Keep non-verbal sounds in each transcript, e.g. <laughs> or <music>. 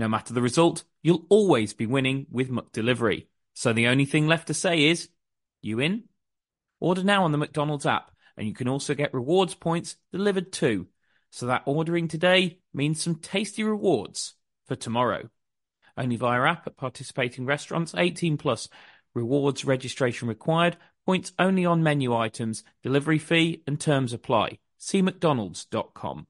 No matter the result, you'll always be winning with McDelivery. So the only thing left to say is, you in? Order now on the McDonald's app, and you can also get rewards points delivered too. So that ordering today means some tasty rewards for tomorrow. Only via app at participating restaurants 18 plus. Rewards registration required. Points only on menu items. Delivery fee and terms apply. See mcdonalds.com.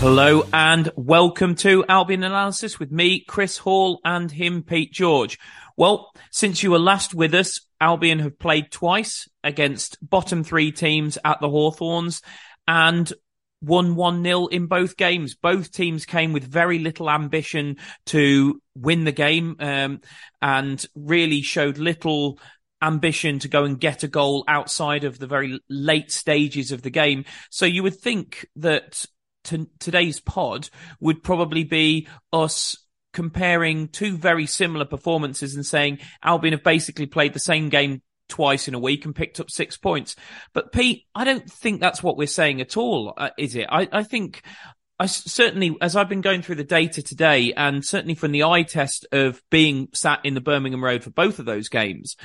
hello and welcome to Albion Analysis with me, Chris Hall, and him, Pete George. Well, since you were last with us, Albion have played twice against bottom three teams at the Hawthorns and won 1 0 in both games. Both teams came with very little ambition to win the game um, and really showed little ambition to go and get a goal outside of the very late stages of the game. So you would think that to today's pod would probably be us comparing two very similar performances and saying Albion have basically played the same game twice in a week and picked up six points. But Pete, I don't think that's what we're saying at all, uh, is it? I, I think I certainly, as I've been going through the data today and certainly from the eye test of being sat in the Birmingham Road for both of those games,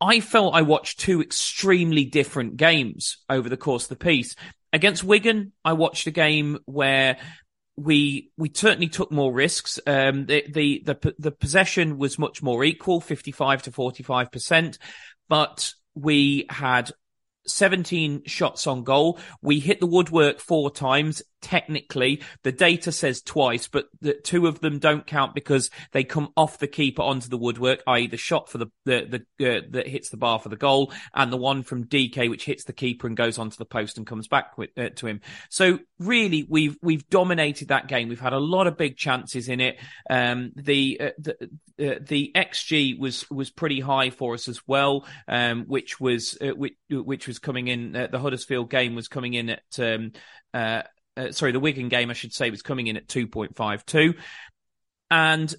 I felt I watched two extremely different games over the course of the piece. Against Wigan, I watched a game where we we certainly took more risks. Um, the, the the the possession was much more equal, fifty five to forty five percent, but we had 17 shots on goal. We hit the woodwork four times. Technically, the data says twice, but the two of them don't count because they come off the keeper onto the woodwork, i.e. the shot for the, the, the, uh, that hits the bar for the goal and the one from DK, which hits the keeper and goes onto the post and comes back with, uh, to him. So really, we've, we've dominated that game. We've had a lot of big chances in it. Um, the, uh, the, uh, the XG was, was pretty high for us as well, um, which was, uh, which, which was coming in, uh, the Huddersfield game was coming in at, um, uh, sorry, the Wigan game, I should say, was coming in at 2.52. And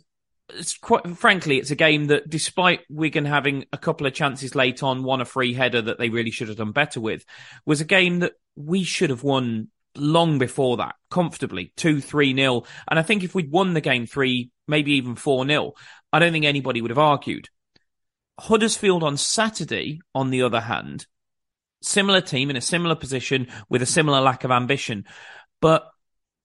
it's quite, frankly, it's a game that despite Wigan having a couple of chances late on, one a free header that they really should have done better with, was a game that we should have won long before that, comfortably, 2 3 nil. And I think if we'd won the game 3, maybe even 4 0, I don't think anybody would have argued. Huddersfield on Saturday, on the other hand, similar team in a similar position with a similar lack of ambition. But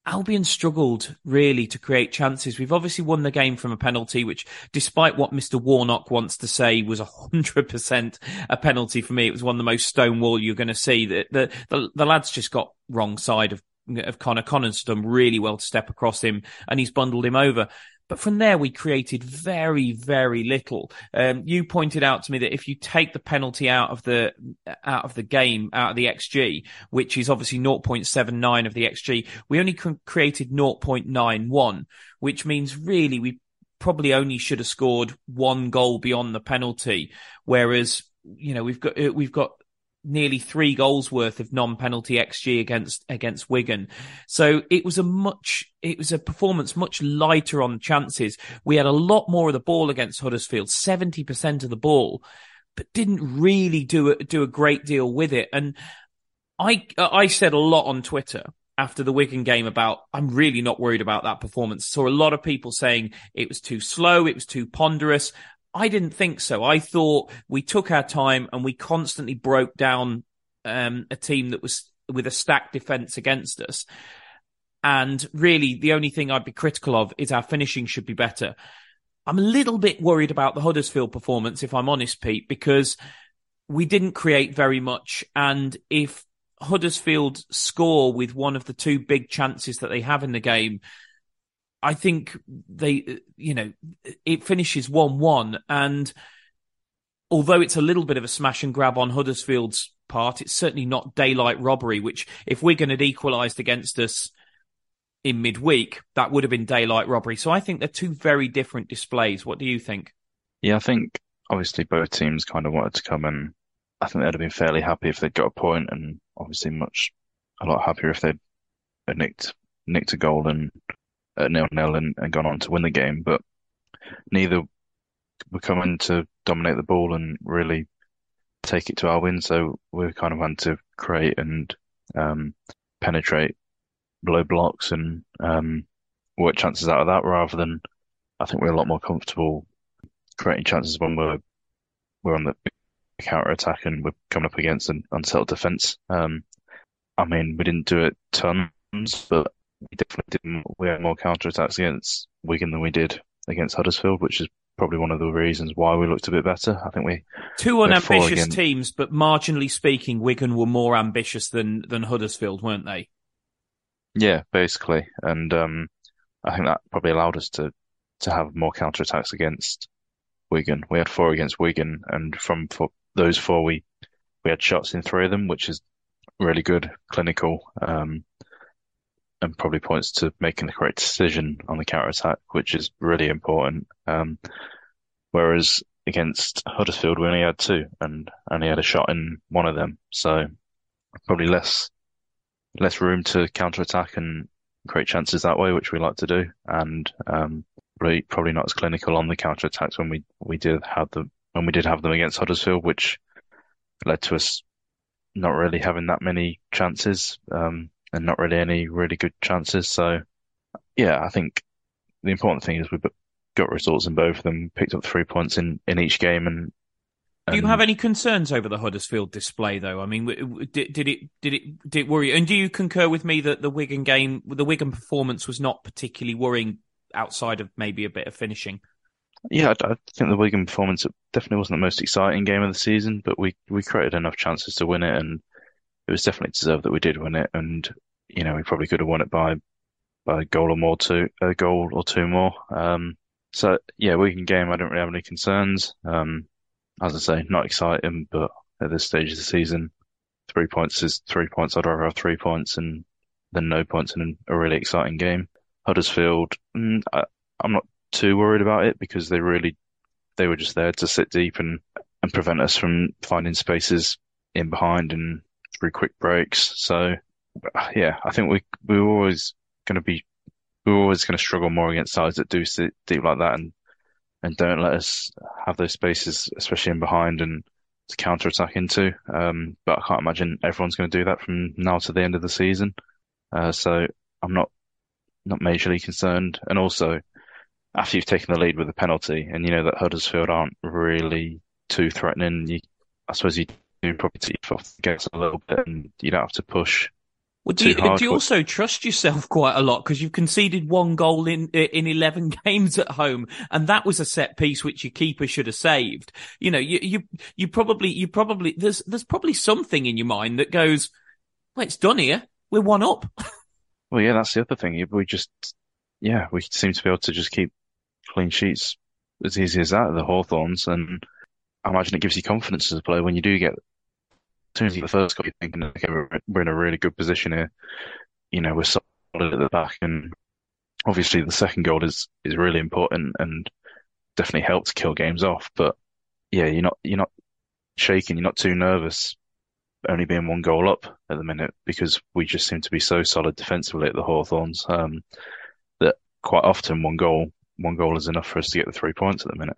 Albion struggled really to create chances. We've obviously won the game from a penalty, which despite what Mr. Warnock wants to say was a hundred percent a penalty for me. It was one of the most stonewall you're going to see. The, the, the, the lads just got wrong side of, of Conor. Conor's done really well to step across him and he's bundled him over. But from there, we created very, very little. Um, you pointed out to me that if you take the penalty out of the out of the game, out of the XG, which is obviously 0.79 of the XG, we only cr- created 0.91, which means really we probably only should have scored one goal beyond the penalty. Whereas, you know, we've got we've got nearly three goals worth of non-penalty xG against against Wigan. So it was a much it was a performance much lighter on chances. We had a lot more of the ball against Huddersfield, 70% of the ball, but didn't really do a, do a great deal with it. And I I said a lot on Twitter after the Wigan game about I'm really not worried about that performance. Saw a lot of people saying it was too slow, it was too ponderous. I didn't think so. I thought we took our time and we constantly broke down um, a team that was with a stacked defence against us. And really, the only thing I'd be critical of is our finishing should be better. I'm a little bit worried about the Huddersfield performance, if I'm honest, Pete, because we didn't create very much. And if Huddersfield score with one of the two big chances that they have in the game, I think they, you know, it finishes 1 1. And although it's a little bit of a smash and grab on Huddersfield's part, it's certainly not daylight robbery, which if Wigan had equalised against us in midweek, that would have been daylight robbery. So I think they're two very different displays. What do you think? Yeah, I think obviously both teams kind of wanted to come and I think they'd have been fairly happy if they'd got a point and obviously much a lot happier if they'd nicked nicked a goal and uh, nil nil and, and gone on to win the game. But neither were coming to dominate the ball and really take it to our win. So we kind of had to create and um, penetrate below blocks and um, work chances out of that rather than I think we're a lot more comfortable creating chances when we're we're on the counter attack and we're coming up against an unsettled defence. Um, I mean, we didn't do it tons, but we definitely didn't. We had more counter attacks against Wigan than we did against Huddersfield, which is probably one of the reasons why we looked a bit better. I think we two unambitious teams, but marginally speaking, Wigan were more ambitious than than Huddersfield, weren't they? Yeah, basically, and um, I think that probably allowed us to to have more counter attacks against Wigan. We had four against Wigan, and from four, those four, we we had shots in three of them, which is really good, clinical, um, and probably points to making the correct decision on the counter attack, which is really important. Um, whereas against Huddersfield, we only had two, and only had a shot in one of them, so probably less less room to counter attack and create chances that way, which we like to do, and um, probably probably not as clinical on the counter attacks when we we did have them when we did have them against Huddersfield, which led to us not really having that many chances. Um, and not really any really good chances. So yeah, I think the important thing is we got results in both of them, picked up three points in in each game, and do you have any concerns over the Huddersfield display, though? I mean, did, did it did it did it worry? You? And do you concur with me that the Wigan game, the Wigan performance, was not particularly worrying outside of maybe a bit of finishing? Yeah, I, I think the Wigan performance definitely wasn't the most exciting game of the season, but we we created enough chances to win it, and it was definitely deserved that we did win it. And you know, we probably could have won it by by a goal or more, two a goal or two more. Um, so yeah, Wigan game, I don't really have any concerns. Um, as I say, not exciting, but at this stage of the season, three points is three points. I'd rather have three points and than no points in a really exciting game. Huddersfield, mm, I, I'm not too worried about it because they really they were just there to sit deep and and prevent us from finding spaces in behind and through quick breaks. So yeah, I think we we were always going to be we were always going to struggle more against sides that do sit deep like that and and don't let us have those spaces, especially in behind and to counter attack into. Um, but I can't imagine everyone's going to do that from now to the end of the season. Uh, so I'm not not majorly concerned. And also, after you've taken the lead with a penalty, and you know that Huddersfield aren't really too threatening, you, I suppose you do probably take off the gas a little bit, and you don't have to push well, do you, do you also trust yourself <laughs> quite a lot because you've conceded one goal in in eleven <laughs> games at home, and that was a set piece which your keeper should have saved. You know, you you you probably you probably there's there's probably something in your mind that goes, well, it's done here. We're one up. <laughs> Well, yeah, that's the other thing. We just, yeah, we seem to be able to just keep clean sheets as easy as that. The Hawthorns, and I imagine it gives you confidence as a player when you do get soon as you the first goal, you're thinking, okay, we're, we're in a really good position here. You know, we're solid at the back, and obviously the second goal is is really important and definitely helped kill games off. But yeah, you're not you're not shaking, you're not too nervous, only being one goal up at the minute because we just seem to be so solid defensively at the Hawthorns um, that quite often one goal one goal is enough for us to get the three points at the minute.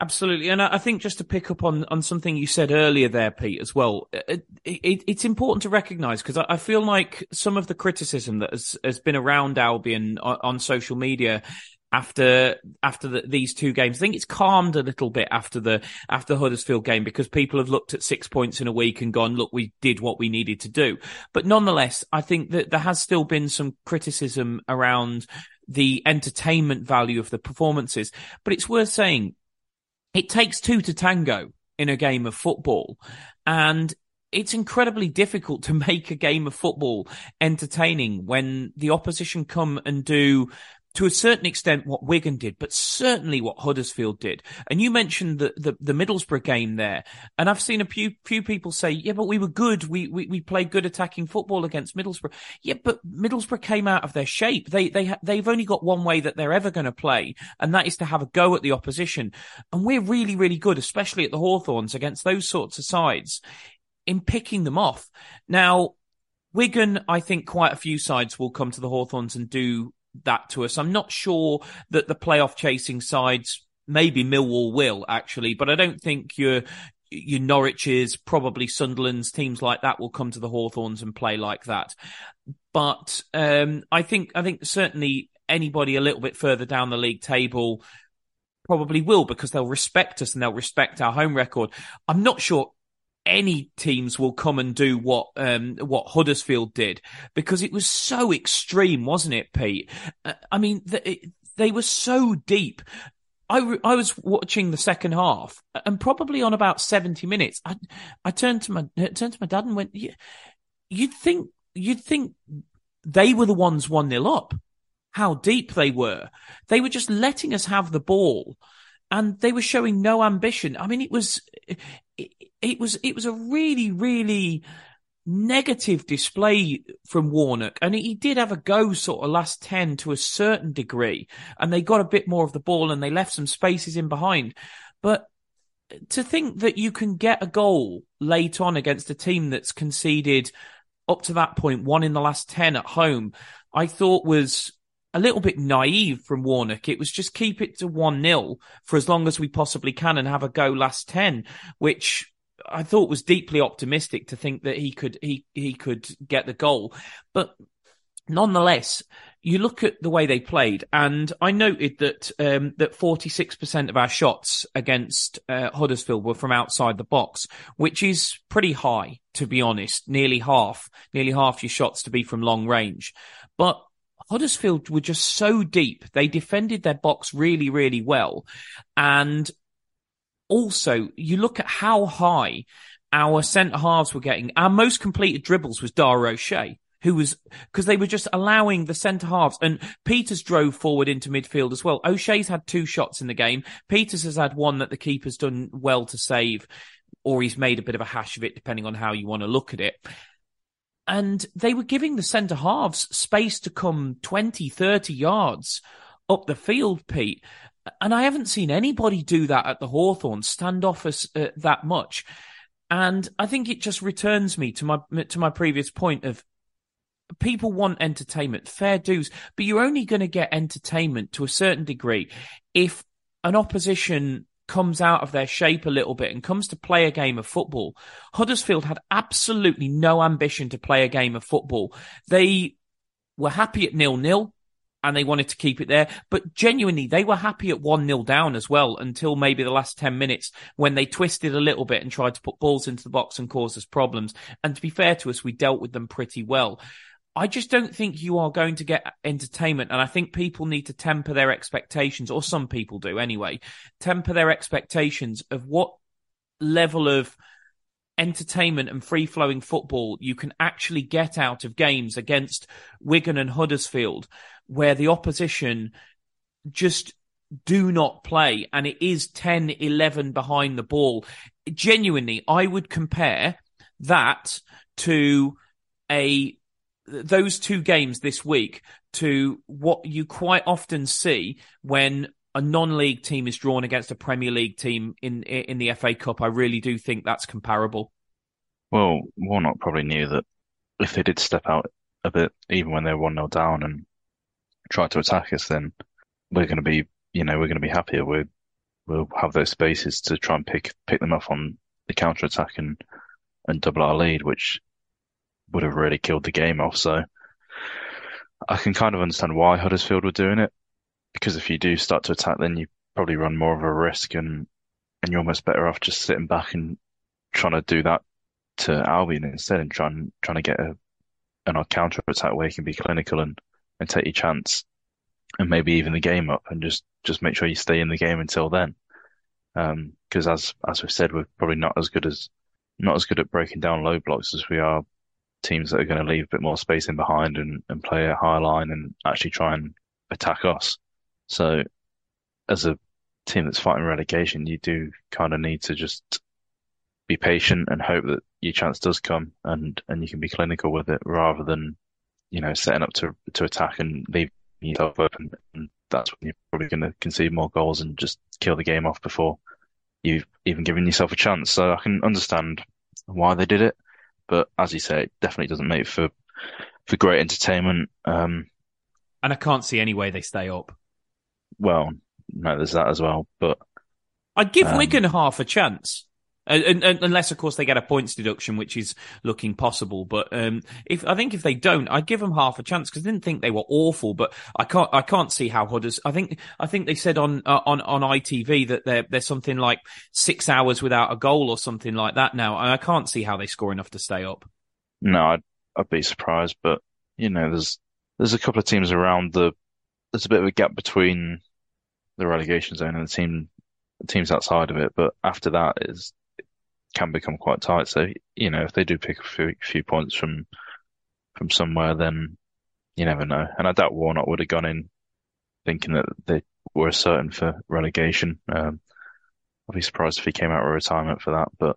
Absolutely, and I think just to pick up on on something you said earlier there, Pete, as well. Uh, it, it, it's important to recognise because I, I, feel like some of the criticism that has, has been around Albion on, on social media after after the, these two games. I think it's calmed a little bit after the after the Huddersfield game because people have looked at six points in a week and gone, look, we did what we needed to do. But nonetheless, I think that there has still been some criticism around the entertainment value of the performances. But it's worth saying it takes two to tango in a game of football. And it's incredibly difficult to <laughs> make a game of football entertaining when the opposition come and do to a certain extent what Wigan did, but certainly what Huddersfield did. And you mentioned the, the, the Middlesbrough game there. And I've seen a few, few people say, yeah, but we were good. We, we, we played good attacking football against Middlesbrough. Yeah, but Middlesbrough came out of their shape. They, they, they've only got one way that they're ever going to play. And that is to have a go at the opposition. And we're really, really good, especially at the Hawthorns against those sorts of sides in picking them off. Now, Wigan, I think quite a few sides will come to the Hawthorns and do that to us. I'm not sure that the playoff chasing sides, maybe Millwall will actually, but I don't think your your Norwich's, probably Sunderland's teams like that will come to the Hawthorns and play like that. But um, I think I think certainly anybody a little bit further down the league table probably will because they'll respect us and they'll respect our home record. I'm not sure any teams will come and do what um, what Huddersfield did because it was so extreme, wasn't it, Pete? Uh, I mean, they were so deep. I, I was watching the second half and probably on about 70 minutes, I, I turned to my, turned to my dad and went, you'd think, you'd think they were the ones one nil up. How deep they were. They were just letting us have the ball and they were showing no ambition. I mean, it was, it was, it was a really, really negative display from Warnock. And he did have a go sort of last 10 to a certain degree. And they got a bit more of the ball and they left some spaces in behind. But to think that you can get a goal late on against a team that's conceded up to that point, one in the last 10 at home, I thought was a little bit naive from Warnock. It was just keep it to 1 0 for as long as we possibly can and have a go last 10, which I thought was deeply optimistic to think that he could, he, he could get the goal. But nonetheless, you look at the way they played, and I noted that um, that 46% of our shots against uh, Huddersfield were from outside the box, which is pretty high, to be honest. Nearly half, nearly half your shots to be from long range. But Huddersfield were just so deep. They defended their box really, really well. And also, you look at how high our centre halves were getting. Our most completed dribbles was Dara O'Shea, who was, because they were just allowing the centre halves and Pieters drove forward into midfield as well. O'Shea's had two shots in the game. Pieters has had one that the keeper's done well to save or he's made a bit of a hash of it, depending on how you want to look at it and they were giving the centre halves space to come 20, 30 yards up the field, Pete. And I haven't seen anybody do that at the Hawthorn, stand off us uh, that much. And I think it just returns me to my to my previous point of people want entertainment, fair dues, but you're only going to get entertainment to a certain degree if an opposition comes out of their shape a little bit and comes to play a game of football. Huddersfield had absolutely no ambition to play a game of football. They were happy at nil nil and they wanted to keep it there. But genuinely, they were happy at 1 0 down as well until maybe the last 10 minutes when they twisted a little bit and tried to put balls into the box and cause us problems. And to be fair to us, we dealt with them pretty well. I just don't think you are going to get entertainment. And I think people need to temper their expectations, or some people do anyway, temper their expectations of what level of entertainment and free flowing football you can actually get out of games against Wigan and Huddersfield, where the opposition just do not play and it is 10, 11 behind the ball. Genuinely, I would compare that to a those two games this week to what you quite often see when a non-league team is drawn against a Premier League team in in the FA Cup. I really do think that's comparable. Well, Warnock probably knew that if they did step out a bit, even when they were one 0 down and try to attack us, then we're going to be, you know, we're going to be happier. We're we'll have those spaces to try and pick pick them up on the counter attack and and double our lead, which would have really killed the game off. So I can kind of understand why Huddersfield were doing it because if you do start to attack, then you probably run more of a risk and and you're almost better off just sitting back and trying to do that to Albion instead and trying trying to get a an counter attack where you can be clinical and, and take your chance and maybe even the game up and just, just make sure you stay in the game until then. Um, cause as, as we've said, we're probably not as good as, not as good at breaking down low blocks as we are teams that are going to leave a bit more space in behind and, and play a high line and actually try and attack us. So as a team that's fighting relegation, you do kind of need to just be patient and hope that your chance does come and, and you can be clinical with it rather than, you know, setting up to, to attack and leave yourself open. And that's when you're probably going to concede more goals and just kill the game off before you've even given yourself a chance. So I can understand why they did it. But as you say, it definitely doesn't make for, for great entertainment. Um, and I can't see any way they stay up. Well, no, there's that as well. But I'd give um, Wigan half a chance. And, and, unless, of course, they get a points deduction, which is looking possible. But um, if I think if they don't, I'd give them half a chance because I didn't think they were awful. But I can't I can't see how Hudders. I think I think they said on uh, on on ITV that they're they're something like six hours without a goal or something like that now, and I can't see how they score enough to stay up. No, I'd I'd be surprised, but you know, there's there's a couple of teams around the. There's a bit of a gap between the relegation zone and the team the teams outside of it, but after that is can become quite tight. So you know, if they do pick a few, few points from from somewhere, then you never know. And I doubt Warnock would have gone in thinking that they were certain for relegation. Um, I'd be surprised if he came out of retirement for that, but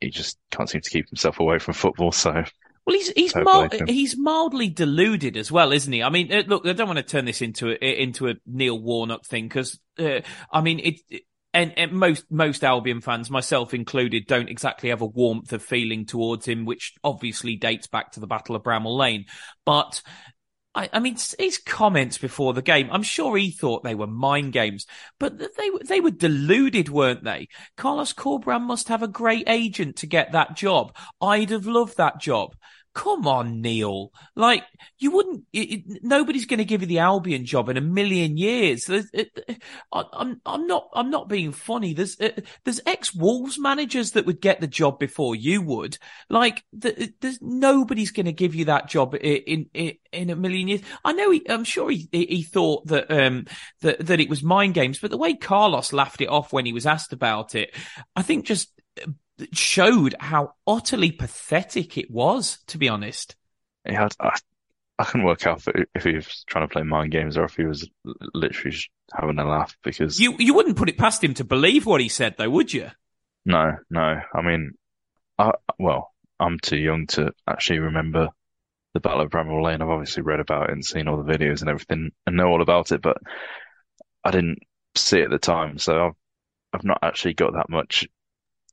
he just can't seem to keep himself away from football. So well, he's he's mild, he's mildly deluded as well, isn't he? I mean, uh, look, I don't want to turn this into a, into a Neil Warnock thing because uh, I mean it, it and, and, most most Albion fans, myself included, don't exactly have a warmth of feeling towards him, which obviously dates back to the Battle of Bramall Lane. But I, I, mean, his comments before the game, I'm sure he thought they were mind games, but they they were deluded, weren't they? Carlos Corberán must have a great agent to get that job. I'd have loved that job come on, Neil. Like, you wouldn't, it, it, nobody's going to give you the Albion job in a million years. It, I, I'm, I'm not, I'm not being funny. There's, uh, there's ex Wolves managers that would get the job before you would. Like, the, there's nobody's going to give you that job in, in, in a million years. I know he, I'm sure he, he thought that, um, that, that it was mind games, but the way Carlos laughed it off when he was asked about it, I think just showed how utterly pathetic it was, to be honest. Yeah, I, I couldn't work out if, he was trying to play mind games or if he was literally having a laugh because you you wouldn't put it past him to believe what he said, though, would you? No, no. I mean, I, well, I'm too young to actually remember the Battle of Bramall Lane. I've obviously read about it and seen all the videos and everything and know all about it, but I didn't see it at the time, so I've I've not actually got that much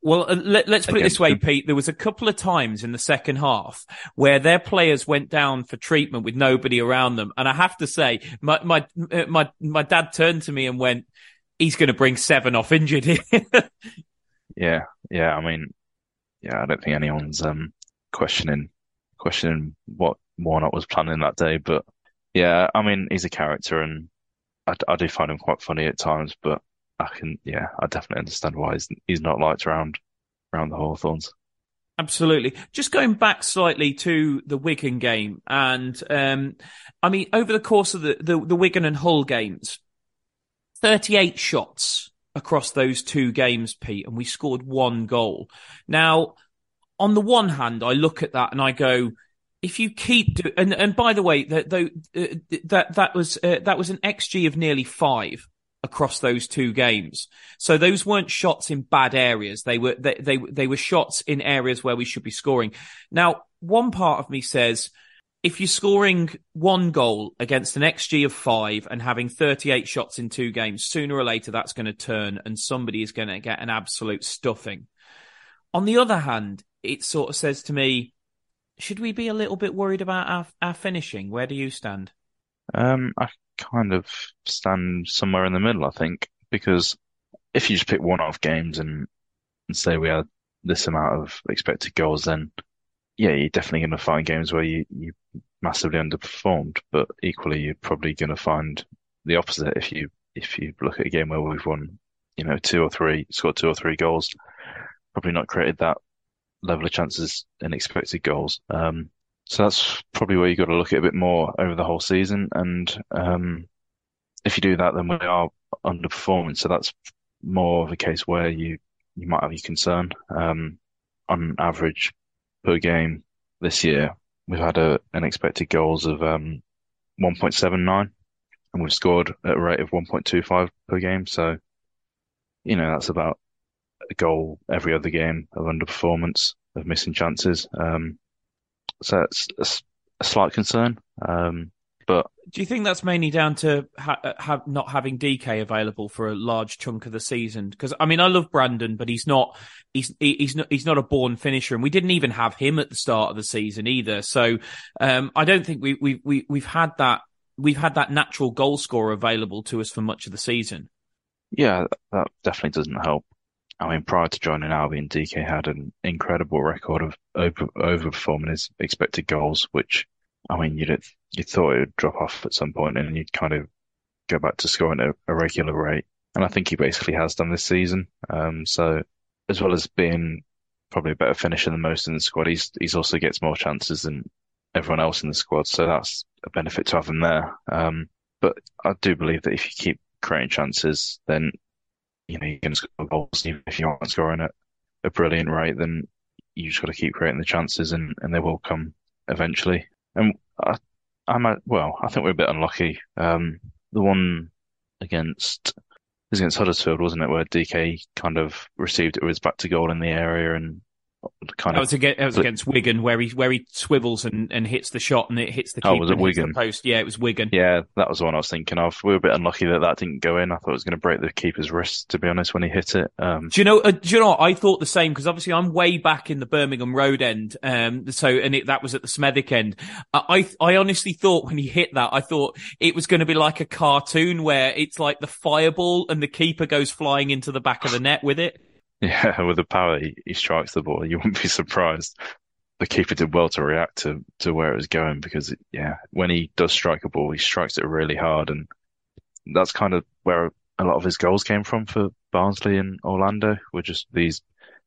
well, uh, let, us put it this way, Pete. There was a couple of times in the second half where their players went down for treatment with nobody around them, and I have to say, my my uh, my my dad turned to me and went, "He's going to bring seven off injured here." <laughs> yeah, yeah. I mean, yeah. I don't think anyone's um questioning questioning what Warnock was planning that day, but yeah. I mean, he's a character, and I, I do find him quite funny at times, but I can, yeah, I definitely understand why he's, he's not liked around around the Hawthorns. Absolutely. Just going back slightly to the Wigan game, and um, I mean, over the course of the, the, the Wigan and Hull games, 38 shots across those two games, Pete, and we scored one goal. Now, on the one hand, I look at that and I go, if you keep do- and and by the way, that uh, that that was uh, that was an xG of nearly five across those two games. So those weren't shots in bad areas. They were, they, they, they were shots in areas where we should be scoring. Now, one part of me says, if you're scoring one goal against an XG of five and having 38 shots in two games, sooner or later that's going to turn and somebody is going to get an absolute stuffing. On the other hand, it sort of says to me, should we be a little bit worried about our, our finishing? Where do you stand? Um, I kind of stand somewhere in the middle, I think, because if you just pick one-off games and, and say we had this amount of expected goals, then yeah, you're definitely going to find games where you, you massively underperformed, but equally you're probably going to find the opposite if you if you look at a game where we've won, you know, two or three, scored two or three goals, probably not created that level of chances in expected goals. Um, so that's probably where you've got to look at a bit more over the whole season. And um, if you do that, then we are underperforming. So that's more of a case where you you might have your concern. Um, on average per game this year, we've had a an expected goals of um, 1.79, and we've scored at a rate of 1.25 per game. So, you know, that's about a goal every other game of underperformance of missing chances. Um, so it's a, a slight concern. Um, but do you think that's mainly down to ha- uh, have not having DK available for a large chunk of the season? Because I mean, I love Brandon, but he's not he's he's not he's not a born finisher, and we didn't even have him at the start of the season either. So um, I don't think we we we we've had that we've had that natural goal scorer available to us for much of the season. Yeah, that definitely doesn't help. I mean, prior to joining Albion, DK had an incredible record of over overperforming his expected goals, which I mean, you'd you thought it would drop off at some point, and you'd kind of go back to scoring at a regular rate. And I think he basically has done this season. Um, so as well as being probably a better finisher than most in the squad, he's he's also gets more chances than everyone else in the squad. So that's a benefit to have him there. Um, but I do believe that if you keep creating chances, then you know you're going to score goals. Even if you aren't scoring at a brilliant rate, then you just got to keep creating the chances, and, and they will come eventually. And I, I'm a, well, I think we're a bit unlucky. Um, the one against was against Huddersfield, wasn't it, where DK kind of received it with his back to goal in the area and kind that was, against, that was against Wigan, where he where he swivels and, and hits the shot and it hits the keeper. Oh, was it Wigan? post. Yeah, it was Wigan. Yeah, that was the one I was thinking of. We were a bit unlucky that that didn't go in. I thought it was going to break the keeper's wrist, to be honest, when he hit it. Um, do you know? Uh, do you know? What? I thought the same because obviously I'm way back in the Birmingham Road end. Um, so and it, that was at the Smethwick end. I I honestly thought when he hit that, I thought it was going to be like a cartoon where it's like the fireball and the keeper goes flying into the back of the net with it. <laughs> Yeah, with the power he, he strikes the ball, you wouldn't be surprised. The keeper did well to react to, to where it was going because, it, yeah, when he does strike a ball, he strikes it really hard. And that's kind of where a lot of his goals came from for Barnsley and Orlando were just these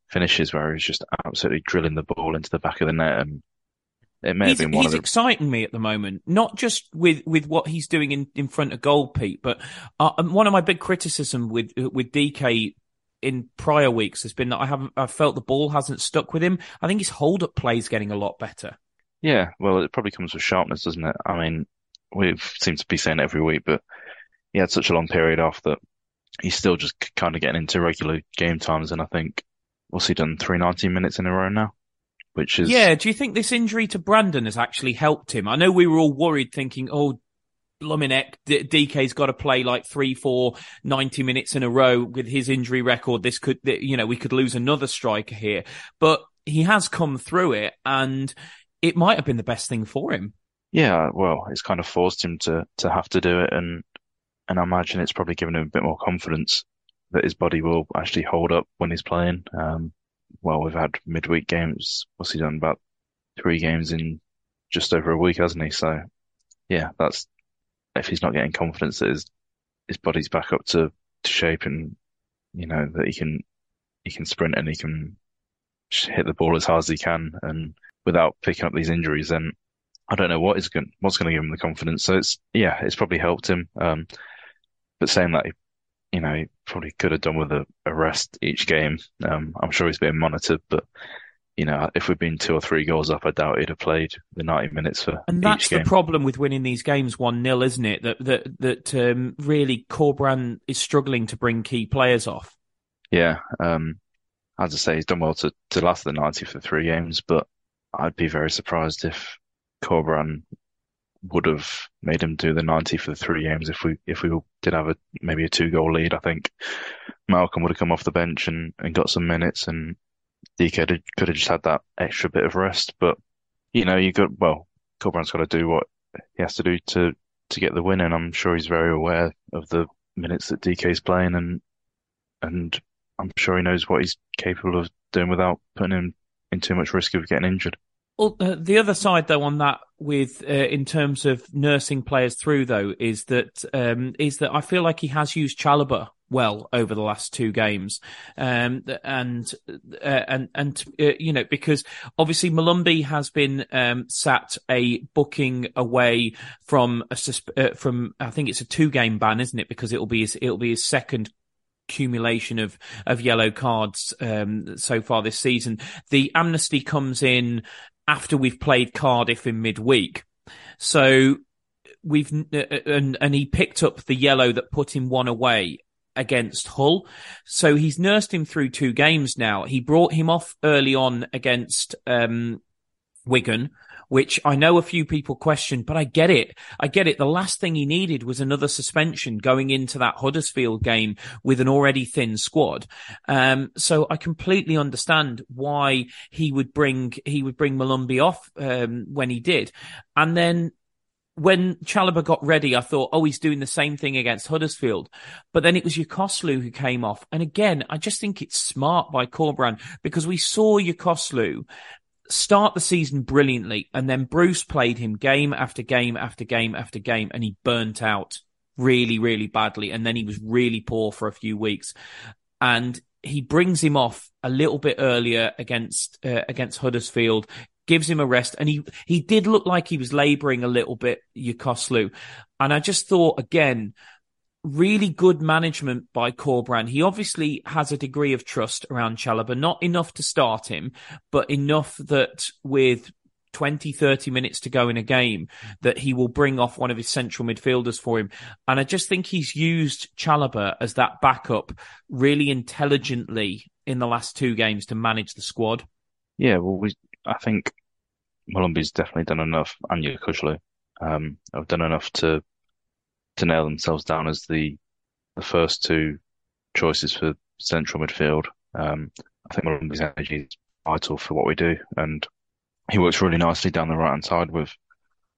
finishes where he's just absolutely drilling the ball into the back of the net. And it may he's, have been one he's of the... exciting me at the moment, not just with, with what he's doing in, in front of goal, Pete, but uh, one of my big criticism with with Dike in prior weeks has been that I haven't, I felt the ball hasn't stuck with him. I think his hold up play is getting a lot better. Yeah, well, it probably comes with sharpness, doesn't it? I mean, we seem to be saying every week, but he had such a long period off that he's still just kind of getting into regular game times. And I think, what's he done? 390 minutes in a row now? Which is. Yeah. Do you think this injury to Brandon has actually helped him? I know we were all worried thinking, oh, Bluminek, DK's got to play like three, four, 90 minutes in a row with his injury record. This could, you know, we could lose another striker here, but he has come through it and it might have been the best thing for him. Yeah, well, it's kind of forced him to, to have to do it. And, and I imagine it's probably given him a bit more confidence that his body will actually hold up when he's playing. Um, well, we've had midweek games. What's he done? About three games in just over a week, hasn't he? So yeah, that's if he's not getting confidence that his his body's back up to, to shape and you know that he can he can sprint and he can hit the ball as hard as he can and without picking up these injuries, then I don't know what is going what's going to give him the confidence. So it's yeah, it's probably helped him. Um, but saying that, you know, he probably could have done with a, a rest each game. Um, I'm sure he's being monitored, but you know, if we'd been two or three goals up, I doubt he'd have played the 90 minutes for And that's the problem with winning these games 1 0, isn't it? That, that, that, um, really Corberan is struggling to bring key players off. Yeah. Um, as I say, he's done well to, to last the 90 for three games, but I'd be very surprised if Corberan would have made him do the 90 for the three games if we, if we did have a, maybe a two goal lead. I think Malcolm would have come off the bench and, and got some minutes and Dike could have, just had that extra bit of rest. But you know, you got well, Corberan's got to do what he has to do to to get the win, and I'm sure he's very aware of the minutes that Dike's playing, and and I'm sure he knows what he's capable of doing without putting him in too much risk of getting injured. Well, uh, the other side, though, on that, with uh, in terms of nursing players through, though, is that um, is that I feel like he has used Chalobah well over the last two games, um, and uh, and and uh, you know because obviously Molumby has been um, sat a booking away from a uh, from I think it's a two game ban, isn't it? Because it'll be his, it'll be his second accumulation of of yellow cards um, so far this season. The amnesty comes in after we've played Cardiff in midweek, so we've uh, uh, and and he picked up the yellow that put him one away against Hull. So he's nursed him through two games now. He brought him off early on against um, Wigan which I know a few people questioned, but I get it. I get it. The last thing he needed was another suspension going into that Huddersfield game with an already thin squad. Um, so I completely understand why he would bring, he would bring Molumby off, um, when he did. And then when Chalobah got ready, I thought, oh, he's doing the same thing against Huddersfield. But then it was Yokuslu who came off. And again, I just think it's smart by Corberán because we saw Yokuslu start the season brilliantly, and then Bruce played him game after game after game after game, and he burnt out really, really badly. And then he was really poor for a few weeks. And he brings him off a little bit earlier against uh, against Huddersfield, gives him a rest, and he he did look like he was labouring a little bit, Yokuslu. And I just thought again, really good management by Corberán. He obviously has a degree of trust around Chalobah, not enough to start him, but enough that with 20, 30 minutes to go in a game that he will bring off one of his central midfielders for him. And I just think he's used Chalobah as that backup really intelligently in the last two games to manage the squad. Yeah, well, we, I think Molumby's definitely done enough, and Yokuslu, um, have done enough to to nail themselves down as the the first two choices for central midfield. Um, I think Molumby's energy is vital for what we do, and he works really nicely down the right hand side with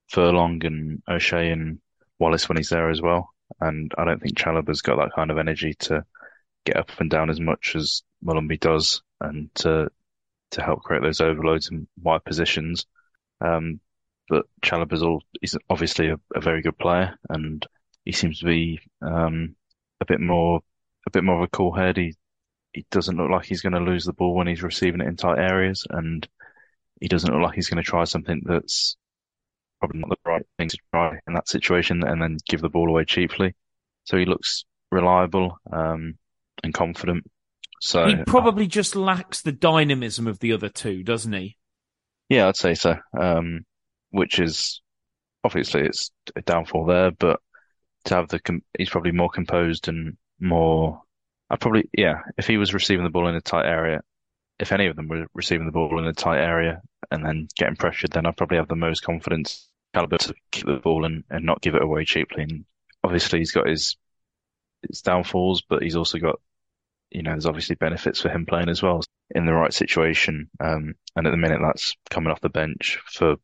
Furlong and O'Shea and Wallace when he's there as well. And I don't think Chalobah's got that kind of energy to get up and down as much as Molumby does, and to to help create those overloads in wide positions. Um, but Chalobah's all he's obviously a, a very good player, and he seems to be um, a bit more a bit more of a cool head. He he doesn't look like he's going to lose the ball when he's receiving it in tight areas, and he doesn't look like he's going to try something that's probably not the right thing to try in that situation, and then give the ball away cheaply. So he looks reliable um, and confident. So he probably uh, just lacks the dynamism of the other two, doesn't he? Yeah, I'd say so. Um, which is obviously it's a downfall there, but to have the he's probably more composed and more. I probably yeah. If he was receiving the ball in a tight area, if any of them were receiving the ball in a tight area and then getting pressured, then I'd probably have the most confidence Chalobah to keep the ball and, and not give it away cheaply. And obviously he's got his his downfalls, but he's also got you know there's obviously benefits for him playing as well in the right situation. Um, and at the minute that's coming off the bench for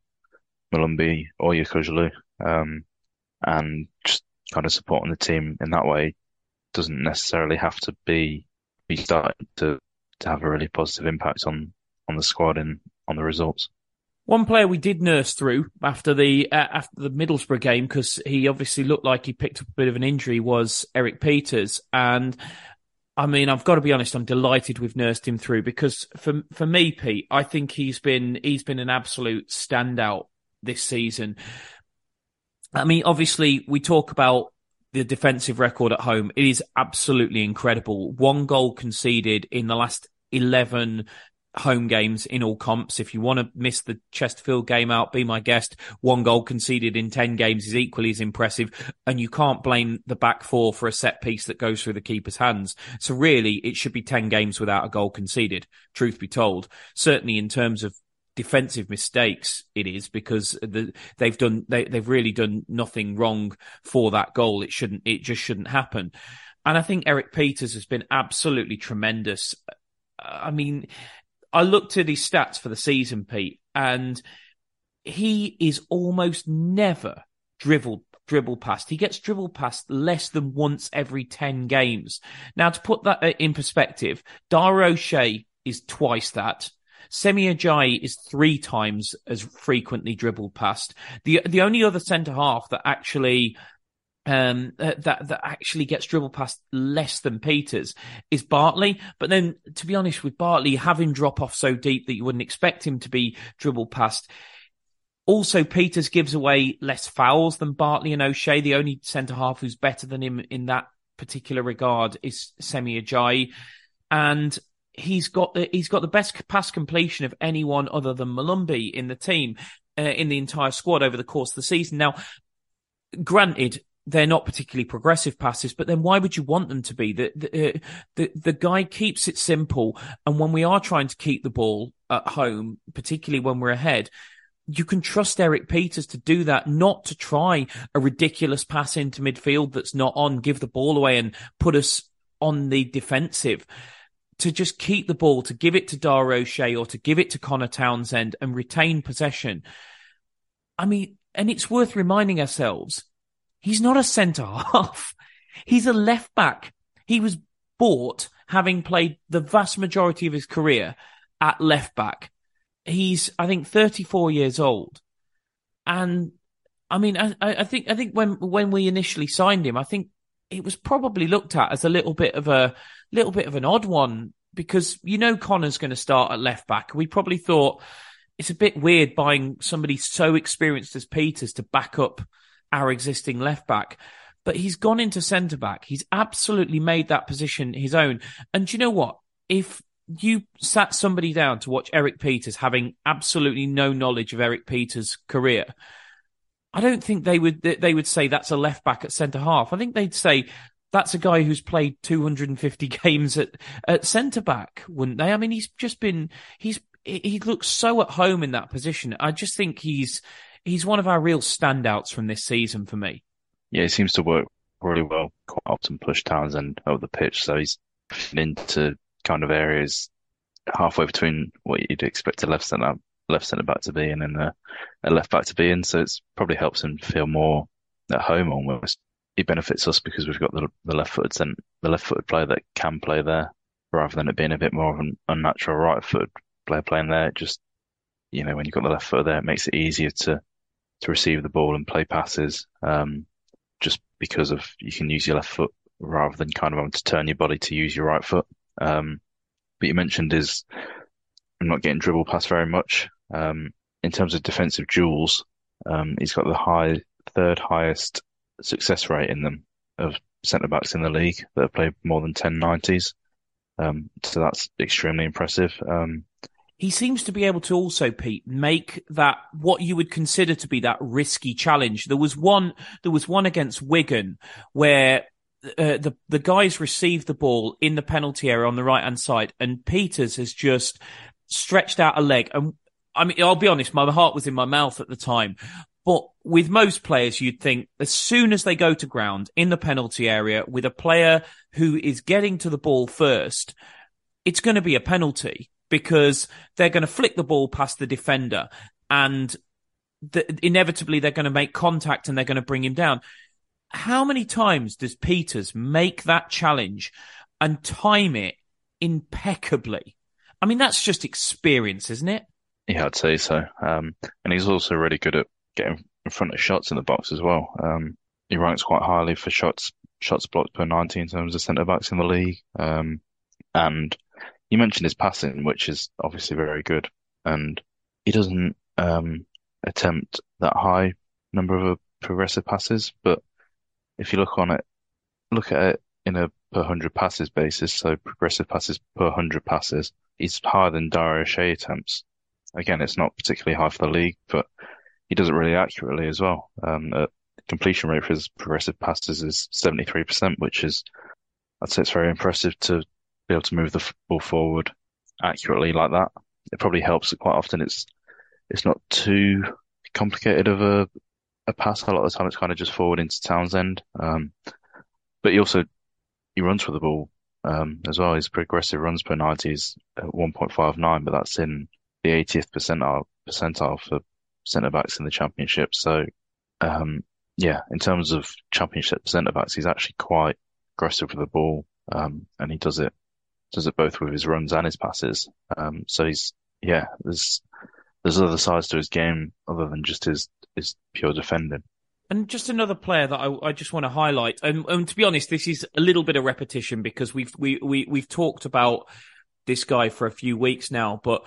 Molumby or Yokuslu. Um, and just kind of supporting the team in that way doesn't necessarily have to be be starting to to have a really positive impact on on the squad and on the results. One player we did nurse through after the uh, after the Middlesbrough game because he obviously looked like he picked up a bit of an injury was Erik Pieters, and I mean I've got to be honest I'm delighted we've nursed him through because for for me Pete I think he's been he's been an absolute standout this season I mean, obviously, we talk about the defensive record at home. It is absolutely incredible. One goal conceded in the last 11 home games in all comps. If you want to miss the Chesterfield game out, be my guest. One goal conceded in 10 games is equally as impressive. And you can't blame the back four for a set piece that goes through the keeper's hands. So really, it should be 10 games without a goal conceded, truth be told. Certainly in terms of defensive mistakes it is because the, they've done they, they've really done nothing wrong for that goal. It shouldn't it just shouldn't happen. And I think Erik Pieters has been absolutely tremendous. I mean, I looked at his stats for the season, Pete, and he is almost never dribbled dribble past. He gets dribble past less than once every 10 games. Now, to put that in perspective, Dara O'Shea is twice that. Semi Ajayi is three times as frequently dribbled past. The the only other centre half that actually um, that that actually gets dribbled past less than Pieters is Bartley. But then, to be honest, with Bartley, him drop off so deep that you wouldn't expect him to be dribbled past. Also, Pieters gives away less fouls than Bartley and O'Shea. The only centre half who's better than him in that particular regard is Semi Ajayi. And he's got the he's got the best pass completion of anyone other than Molumby in the team uh, in the entire squad over the course of the season. Now, granted, they're not particularly progressive passes, but then why would you want them to be? The the, uh, the the guy keeps it simple, and when we are trying to keep the ball at home, particularly when we're ahead. You can trust Erik Pieters to do that, not to try a ridiculous pass into midfield that's not on, give the ball away and put us on the defensive to just keep the ball, to give it to Dara O'Shea or to give it to Conor Townsend and retain possession. I mean, and it's worth reminding ourselves, he's not a centre <laughs> half. He's a left back. He was bought having played the vast majority of his career at left back. He's, I think, 34 years old. And I mean, I, I think, I think when, when we initially signed him, I think it was probably looked at as a little bit of a little bit of an odd one because you know Conor's going to start at left back. We probably thought it's a bit weird buying somebody so experienced as Pieters to back up our existing left back. But he's gone into centre back. He's absolutely made that position his own. And you know what? If you sat somebody down to watch Erik Pieters having absolutely no knowledge of Erik Pieters' career, I don't think they would they would say that's a left back at centre half. I think they'd say that's a guy who's played 250 <laughs> games at at centre back, wouldn't they? I mean, he's just been he's he looks so at home in that position. I just think he's he's one of our real standouts from this season for me. Yeah, he seems to work really well. Quite often push Townsend over the pitch, so he's into kind of areas halfway between what you'd expect a left centre left centre back to be in and a, a left back to be in. So it's probably helps him feel more at home almost. It benefits us because we've got the, the left footed the left footed player that can play there rather than it being a bit more of an unnatural right footed player playing there. It just, you know, when you've got the left foot there, it makes it easier to, to receive the ball and play passes. Um, just because of you can use your left foot rather than kind of having to turn your body to use your right foot. Um, but you mentioned is I'm not getting dribble pass very much. Um, in terms of defensive duels, um, he's got the high third highest success rate in them of centre backs in the league that have played more than 10 90s. Um, so that's extremely impressive. Um, he seems to be able to also, Pete, make that what you would consider to be that risky challenge. There was one, there was one against Wigan where uh, the the guys received the ball in the penalty area on the right hand side, and Pieters has just stretched out a leg and I mean, I'll be honest, my heart was in my mouth at the time. But with most players, you'd think as soon as they go to ground in the penalty area with a player who is getting to the ball first, it's going to be a penalty because they're going to flick the ball past the defender and the, inevitably they're going to make contact and they're going to bring him down. How many times does Pieters make that challenge and time it impeccably? I mean, that's just experience, isn't it? Yeah, I'd say so. Um, and he's also really good at getting in front of shots in the box as well. Um, he ranks quite highly for shots shots blocked per 90 in terms of centre backs in the league. Um, and you mentioned his passing, which is obviously very good. And he doesn't um, attempt that high number of progressive passes, but if you look on it, look at it in a per hundred passes basis, so progressive passes per hundred passes, he's higher than Dara O'Shea attempts. Again, it's not particularly high for the league, but he does it really accurately as well. Um, completion rate for his progressive passes is 73%, which is, I'd say it's very impressive to be able to move the ball forward accurately like that. It probably helps quite often it's, it's not too complicated of a, a pass. A lot of the time it's kind of just forward into Townsend. Um, but he also, he runs for the ball, um, as well. His progressive runs per 90 is 1.59, but that's in the 80th percentile, percentile for centre backs in the championship. So, um, yeah, in terms of championship centre backs, he's actually quite aggressive with the ball, um, and he does it does it both with his runs and his passes. Um, so he's yeah, there's there's other sides to his game other than just his his pure defending. And just another player that I, I just want to highlight, and, and, to be honest, this is a little bit of repetition because we've we, we we've talked about this guy for a few weeks now, but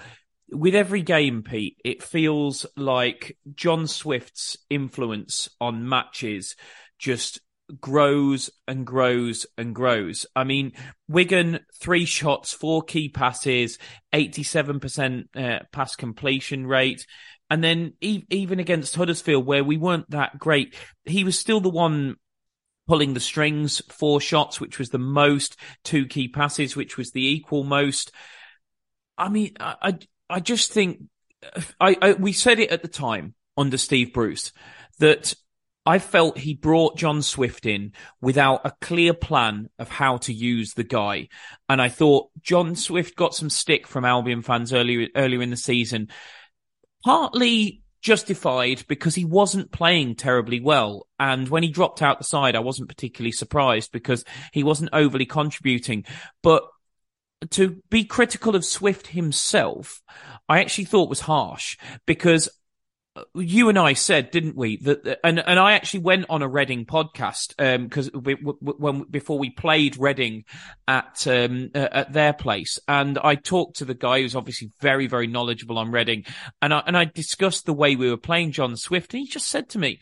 with every game, Pete, it feels like John Swift's influence on matches just grows and grows and grows. I mean, Wigan, three shots, four key passes, 87% uh, pass completion rate. And then e- even against Huddersfield, where we weren't that great, he was still the one pulling the strings, four shots, which was the most, two key passes, which was the equal most. I mean, I, I, just think I, I, we said it at the time under Steve Bruce that I felt he brought John Swift in without a clear plan of how to use the guy. And I thought John Swift got some stick from Albion fans earlier, earlier in the season, partly justified because he wasn't playing terribly well. And when he dropped out the side, I wasn't particularly surprised because he wasn't overly contributing. But to be critical of Swift himself, I actually thought was harsh because you and I said, didn't we, that and and I actually went on a Reading podcast because um, when before we played Reading at um, at their place, and I talked to the guy who's obviously very very knowledgeable on Reading, and I and I discussed the way we were playing John Swift, and he just said to me,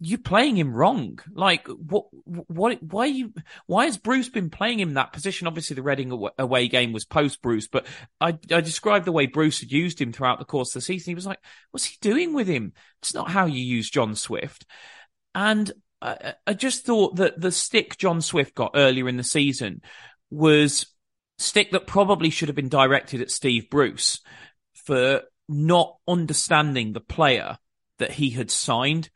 you're playing him wrong. Like, what, what, why you, why has Bruce been playing him that position? Obviously, the Reading away game was post Bruce, but I, I described the way Bruce had used him throughout the course of the season. He was like, what's he doing with him? It's not how you use John Swift. And I, I just thought that the stick John Swift got earlier in the season was stick that probably should have been directed at Steve Bruce for not understanding the player that he had signed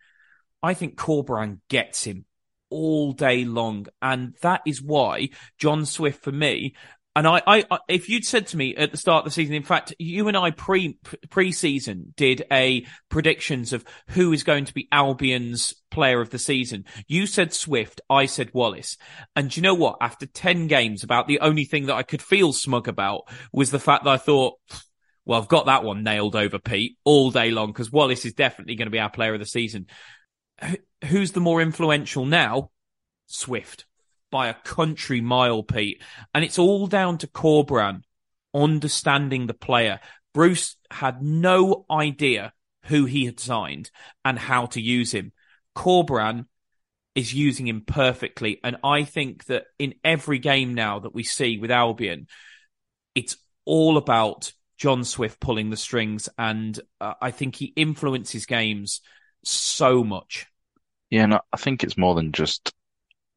I think Corberán gets him all day long. And that is why John Swift, for me, and I, I, if you'd said to me at the start of the season, in fact, you and I pre pre-season did a predictions of who is going to be Albion's player of the season. You said Swift, I said Wallace, and you know what? After ten games, about the only thing that I could feel smug about was the fact that I thought, well, I've got that one nailed over, Pete, all day long because Wallace is definitely going to be our player of the season who's the more influential now? Swift by a country mile, Pete. And it's all down to Corberán understanding the player. Bruce had no idea who he had signed and how to use him. Corberán is using him perfectly. And I think that in every game now that we see with Albion, it's all about John Swift pulling the strings. And uh, I think he influences games so much. Yeah, and I think it's more than just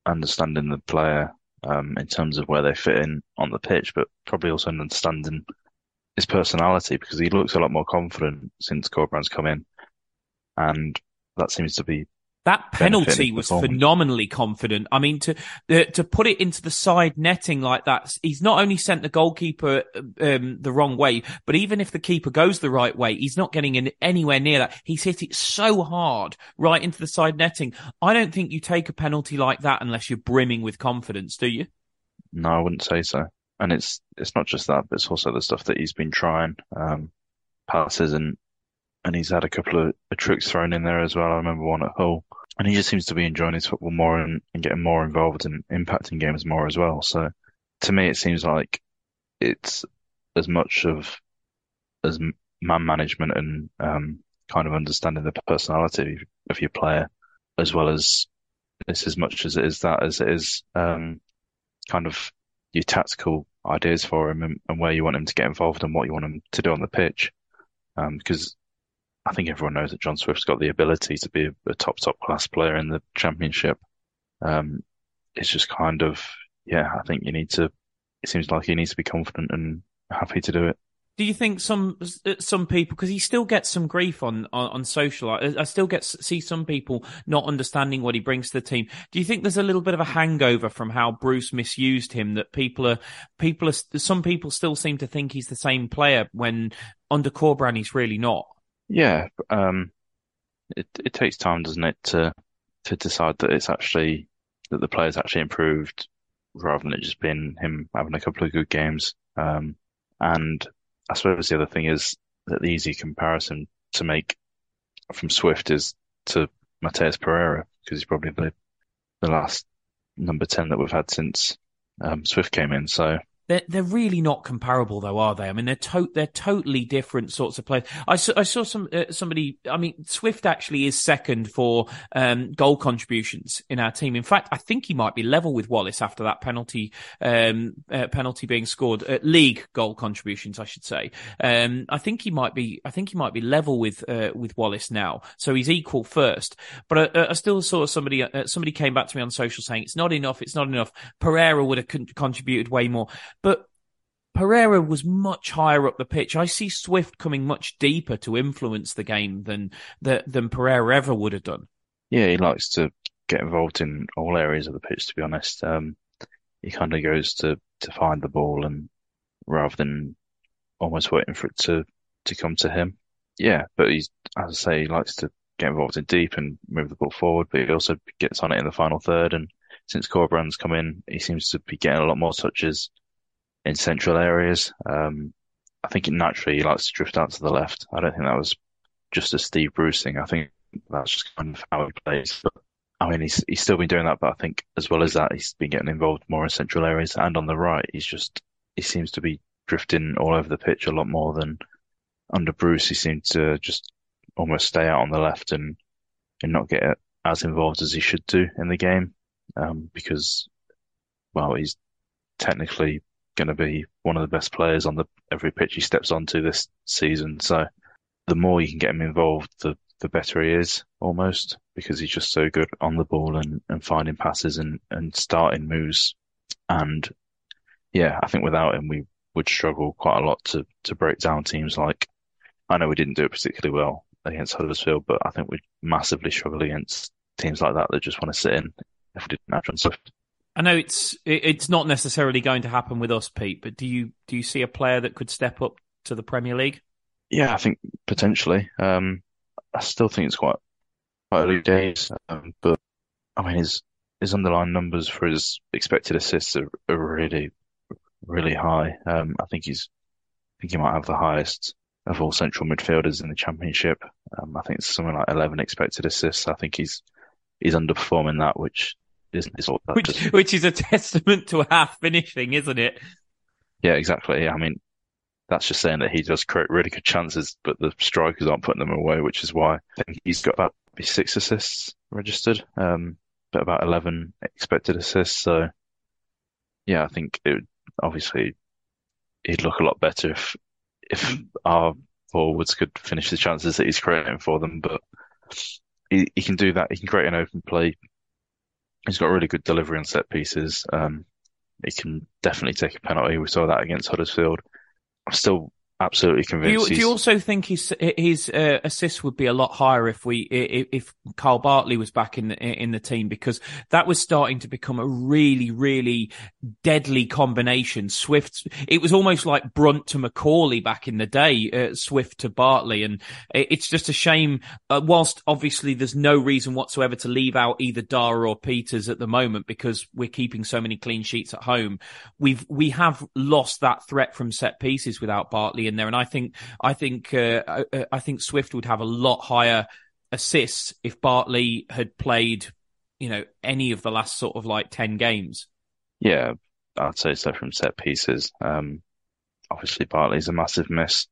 understanding the player um, in terms of where they fit in on the pitch, but probably also understanding his personality because he looks a lot more confident since Corberán's come in, and that seems to be that penalty was phenomenally confident. I mean, to to put it into the side netting like that, he's not only sent the goalkeeper um, the wrong way, but even if the keeper goes the right way, he's not getting in anywhere near that. He's hit it so hard right into the side netting. I don't think you take a penalty like that unless you're brimming with confidence, do you? No, I wouldn't say so. And it's it's not just that, but it's also the stuff that he's been trying, um, passes and and he's had a couple of, of tricks thrown in there as well. I remember one at Hull and he just seems to be enjoying his football more and, and getting more involved and impacting games more as well. So to me, it seems like it's as much of as man management and um, kind of understanding the personality of your player, as well as it's as much as it is that as it is um, kind of your tactical ideas for him and, and, where you want him to get involved and what you want him to do on the pitch. Um, because I think everyone knows that John Swift's got the ability to be a, top, top class player in the championship. Um, it's just kind of, yeah, I think you need to, it seems like he needs to be confident and happy to do it. Do you think some some people because he still gets some grief on on, on social? I, I, still get see some people not understanding what he brings to the team. Do you think there's a little bit of a hangover from how Bruce misused him? That people are people are some people still seem to think he's the same player when under Corberán he's really not. Yeah, um, it it takes time, doesn't it, to to decide that it's actually that the players actually improved rather than it just being him having a couple of good games. Um, and I suppose the other thing is that the easy comparison to make from Swift is to Matheus Pereira because he's probably the the last number ten that we've had since um, Swift came in. So they're, they're really not comparable though, are they? I mean, they're to- they're totally different sorts of players. I saw, I saw some, uh, somebody, I mean, Swift actually is second for, um, goal contributions in our team. In fact, I think he might be level with Wallace after that penalty, um, uh, penalty being scored, uh, league goal contributions, I should say. Um, I think he might be, I think he might be level with, uh, with Wallace now. So he's equal first. But I, I still saw somebody, uh, somebody came back to me on social saying it's not enough. It's not enough. Pereira would have con- contributed way more. But Pereira was much higher up the pitch. I see Swift coming much deeper to influence the game than than Pereira ever would have done. Yeah, he likes to get involved in all areas of the pitch. To be honest, um, he kind of goes to to find the ball and rather than almost waiting for it to to come to him. Yeah, but he's as I say, he likes to get involved in deep and move the ball forward, but he also gets on it in the final third. And since Corberán's come in, he seems to be getting a lot more touches in central areas. Um, I think it naturally likes to drift out to the left. I don't think that was just a Steve Bruce thing. I think that's just kind of how he plays. But I mean, he's he's still been doing that, but I think as well as that, he's been getting involved more in central areas and on the right. He's just he seems to be drifting all over the pitch a lot more than under Bruce. He seemed to just almost stay out on the left and and not get as involved as he should do in the game um, because well, he's technically going to be one of the best players on the every pitch he steps onto this season. So the more you can get him involved, the the better he is almost because he's just so good on the ball and, and finding passes and, and starting moves. And yeah, I think without him, we would struggle quite a lot to, to break down teams like, I know we didn't do it particularly well against Huddersfield, but I think we'd massively struggle against teams like that that just want to sit in if we didn't have John Swift. I know it's it's not necessarily going to happen with us, Pete. But do you do you see a player that could step up to the Premier League? Yeah, I think potentially. Um, I still think it's quite quite early days, um, but I mean his his underlying numbers for his expected assists are, are really really high. Um, I think he's I think he might have the highest of all central midfielders in the Championship. Um, I think it's something like 11 expected assists. I think he's he's underperforming that, which which, which is a <laughs> testament to half finishing, isn't it? Yeah, exactly. I mean, that's just saying that he does create really good chances, but the strikers aren't putting them away, which is why I think he's got about six assists registered, um, but about 11 expected assists. So, yeah, I think it would, obviously he'd look a lot better if if our forwards could finish the chances that he's creating for them. But he, he can do that. He can create an open play He's got really good delivery on set pieces. Um, he can definitely take a penalty. We saw that against Huddersfield. I'm still absolutely convinced. Do you, do you also think his his uh, assists would be a lot higher if we if, if Kyle Bartley was back in the in the team because that was starting to become a really really deadly combination. Swift, it was almost like Brunt to McAuley back in the day, uh, Swift to Bartley, and it's just a shame. Uh, whilst obviously there's no reason whatsoever to leave out either Dara or Pieters at the moment because we're keeping so many clean sheets at home, we've we have lost that threat from set pieces without Bartley in there. And I think, I think, uh, I, uh, I think Swift would have a lot higher assists if Bartley had played, you know, any of the last sort of like 10 games. Yeah, I'd say so from set pieces. Um, obviously Bartley's a massive miss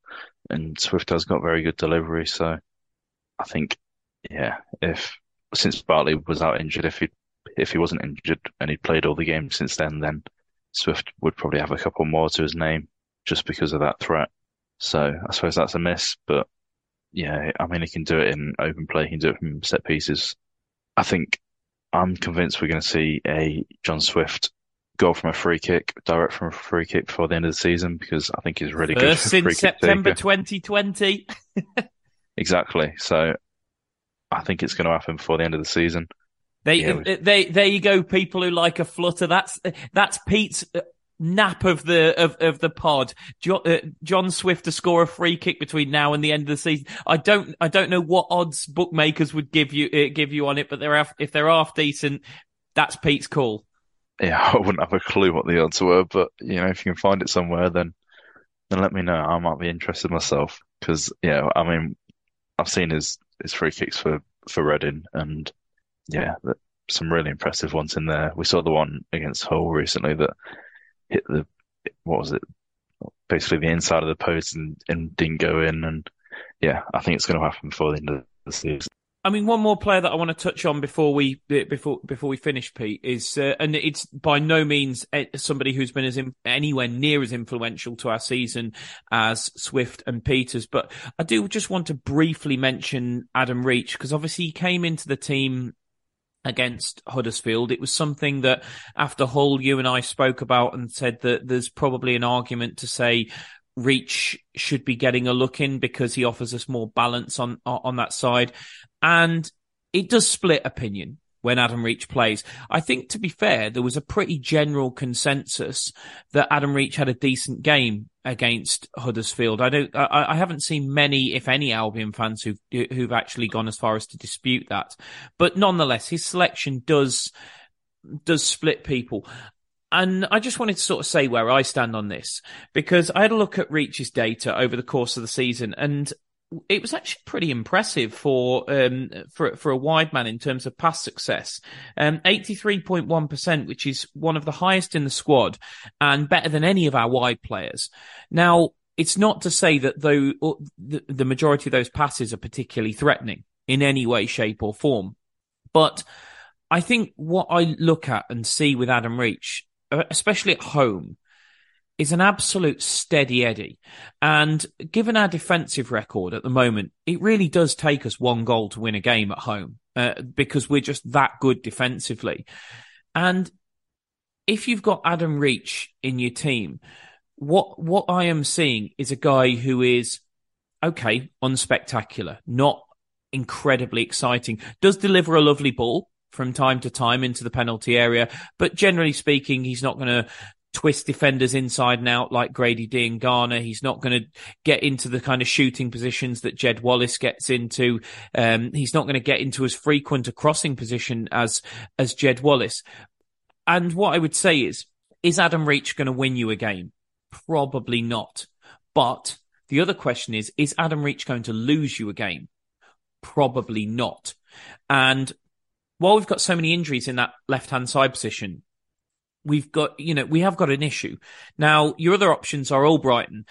and Swift has got very good delivery. So I think, yeah, if, since Bartley was out injured, if he, if he wasn't injured and he'd played all the games since then, then Swift would probably have a couple more to his name just because of that threat. So I suppose that's a miss, but yeah, I mean, he can do it in open play. He can do it from set pieces. I think I'm convinced we're going to see a John Swift goal from a free kick, direct from a free kick before the end of the season because I think he's really First <laughs> good. Since September 2020. <laughs> exactly. So I think it's going to happen before the end of the season. They, yeah, uh, they, there you go. People who like a flutter. That's that's Pete's uh, nap of the of, of the pod. John, uh, John Swift to score a free kick between now and the end of the season. I don't I don't know what odds bookmakers would give you uh, give you on it, but they're if they're half decent, that's Pete's call. Yeah, <laughs> I wouldn't have a clue what the odds were, but you know, if you can find it somewhere, then then let me know. I might be interested myself because yeah, I mean, I've seen his his free kicks for for Reading, and yeah, some really impressive ones in there. We saw the one against Hull recently that hit the what was it? Basically, the inside of the post and, and didn't go in. And yeah, I think it's going to happen before the end of the season. I mean, one more player that I want to touch on before we before before we finish, Pete, is uh, and it's by no means somebody who's been as in, anywhere near as influential to our season as Swift and Pieters, but I do just want to briefly mention Adam Reach because obviously he came into the team against Huddersfield. It was something that after Hull, you and I spoke about and said that there's probably an argument to say Reach should be getting a look in because he offers us more balance on on that side. And it does split opinion when Adam Reach plays. I think, to be fair, there was a pretty general consensus that Adam Reach had a decent game against Huddersfield. I don't, I, I, haven't seen many, if any, Albion fans who've who've actually gone as far as to dispute that. But nonetheless, his selection does does split people. And I just wanted to sort of say where I stand on this because I had a look at Reach's data over the course of the season and it was actually pretty impressive for um, for for a wide man in terms of pass success. Um, 83.1%, which is one of the highest in the squad and better than any of our wide players. Now, it's not to say that though the, the majority of those passes are particularly threatening in any way, shape or form. But I think what I look at and see with Adam Reach, uh, especially at home, is an absolute steady Eddie. And given our defensive record at the moment, it really does take us one goal to win a game at home uh, because we're just that good defensively. And if you've got Adam Reach in your team, what what I am seeing is a guy who is okay, unspectacular, not incredibly exciting, does deliver a lovely ball from time to time into the penalty area, but generally speaking, he's not going to twist defenders inside and out like Grady Diangana. He's not going to get into the kind of shooting positions that Jed Wallace gets into. Um, he's not going to get into as frequent a crossing position as, as Jed Wallace. And what I would say is, is Adam Reach going to win you a game? Probably not. But the other question is, is Adam Reach going to lose you a game? Probably not. And while we've got so many injuries in that left hand side position, we've got, you know, we have got an issue. Now, your other options are Albrighton.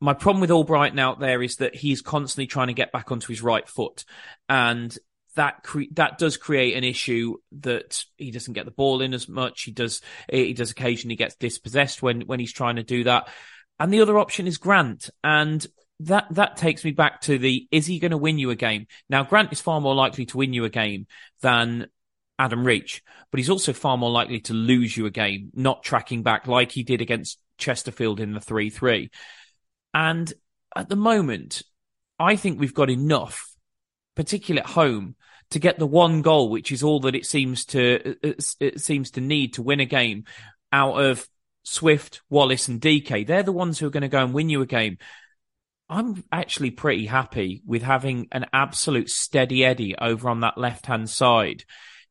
My problem with Albrighton out there is that he's constantly trying to get back onto his right foot. And that cre- that does create an issue that he doesn't get the ball in as much. He does he does occasionally gets dispossessed when when he's trying to do that. And the other option is Grant, and that that takes me back to the is he going to win you a game? Now Grant is far more likely to win you a game than Adam Reach, but he's also far more likely to lose you a game, not tracking back like he did against Chesterfield in the 3 3. And at the moment, I think we've got enough, particularly at home, to get the one goal, which is all that it seems to it seems to need to win a game out of Swift, Wallace, and DK. They're the ones who are going to go and win you a game. I'm actually pretty happy with having an absolute steady Eddie over on that left hand side